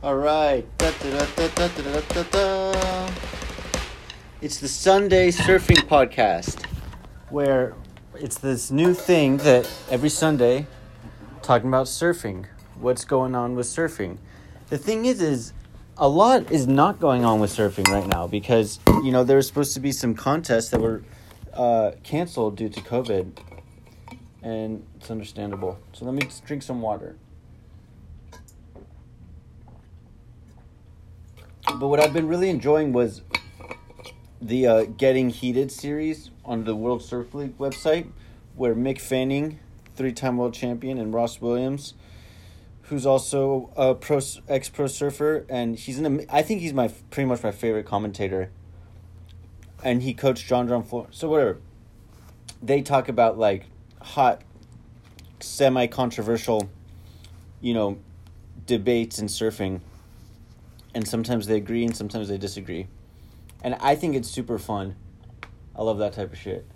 All right. It's the Sunday Surfing Podcast, where it's this new thing that every Sunday, talking about surfing, what's going on with surfing. The thing is, is a lot is not going on with surfing right now because you know there was supposed to be some contests that were uh, canceled due to COVID, and it's understandable. So let me drink some water. But what I've been really enjoying was the uh, Getting Heated series on the World Surf League website, where Mick Fanning, three-time world champion, and Ross Williams, who's also a pro ex-pro surfer, and he's an I think he's my pretty much my favorite commentator. And he coached John John Florence. So whatever. They talk about like hot, semi-controversial, you know, debates in surfing and sometimes they agree and sometimes they disagree. And I think it's super fun. I love that type of shit.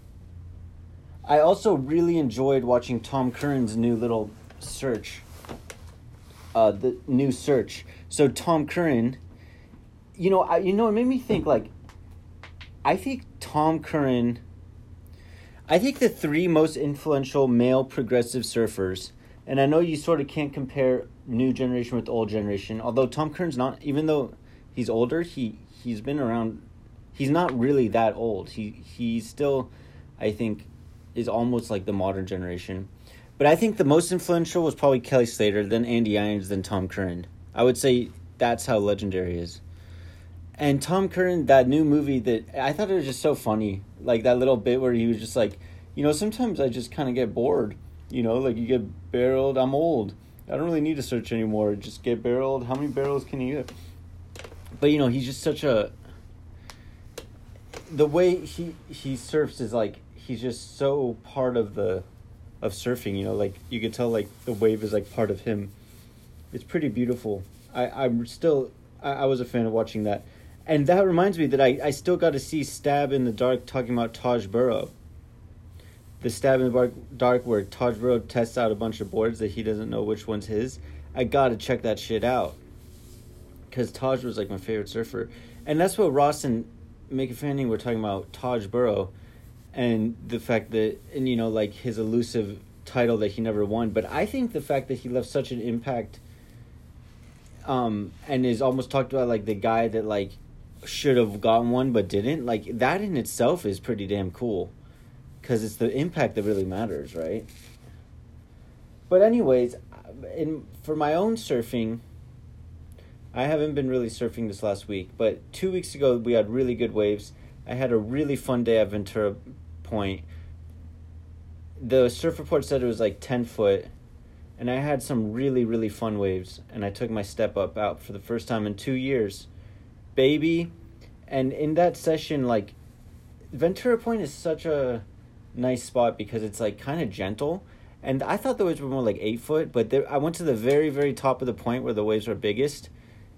I also really enjoyed watching Tom Curren's new little search. Uh, the new search. So Tom Curren, you know, I, you know, it made me think like, I think Tom Curren. I think the three most influential male progressive surfers and I know you sort of can't compare new generation with old generation. Although Tom Curren's not, even though he's older, he he's been around. He's not really that old. He he's still, I think, is almost like the modern generation. But I think the most influential was probably Kelly Slater, then Andy Irons, then Tom Curren. I would say that's how legendary is. And Tom Curren, that new movie that I thought it was just so funny, like that little bit where he was just like, you know, sometimes I just kind of get bored you know, like you get barreled. I'm old. I don't really need to search anymore. Just get barreled. How many barrels can you get? But you know, he's just such a. The way he he surfs is like he's just so part of the, of surfing. You know, like you could tell like the wave is like part of him. It's pretty beautiful. I I'm still I, I was a fan of watching that, and that reminds me that I I still got to see Stab in the Dark talking about Taj Burrow the stab in the dark where Taj Burrow tests out a bunch of boards that he doesn't know which one's his. I gotta check that shit out. Cause Taj was like my favorite surfer, and that's what Ross and Mick Fanning were talking about Taj Burrow, and the fact that and you know like his elusive title that he never won. But I think the fact that he left such an impact, um, and is almost talked about like the guy that like should have gotten one but didn't. Like that in itself is pretty damn cool because it's the impact that really matters, right? But anyways, in for my own surfing, I haven't been really surfing this last week, but two weeks ago we had really good waves. I had a really fun day at Ventura Point. The surf report said it was like ten foot, and I had some really really fun waves, and I took my step up out for the first time in two years, baby, and in that session like, Ventura Point is such a nice spot because it's like kind of gentle. And I thought the waves were more like eight foot, but there, I went to the very, very top of the point where the waves were biggest,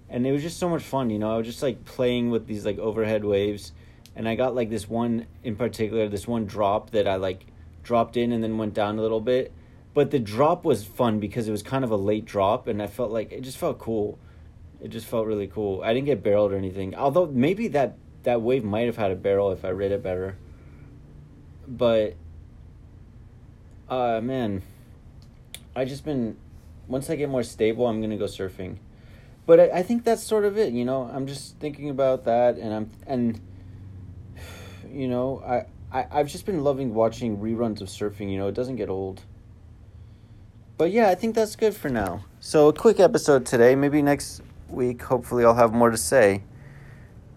and it was just so much fun. You know, I was just like playing with these like overhead waves, and I got like this one in particular, this one drop that I like dropped in and then went down a little bit. But the drop was fun because it was kind of a late drop, and I felt like it just felt cool. It just felt really cool. I didn't get barreled or anything, although maybe that that wave might have had a barrel if I read it better but uh man i just been once i get more stable i'm gonna go surfing. But I, I think that's sort of it you know? I'm just thinking about that and i'm and you know I, I i've just been loving watching reruns of surfing you know? It doesn't get old. But yeah i think that's good for now. So a quick episode today. Maybe next week hopefully i'll have more to say.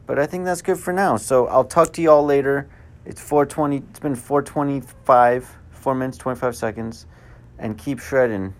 But i think that's good for now. So i'll talk to you all later it's 420. It's been 425, 4 minutes 25 seconds, and keep shredding.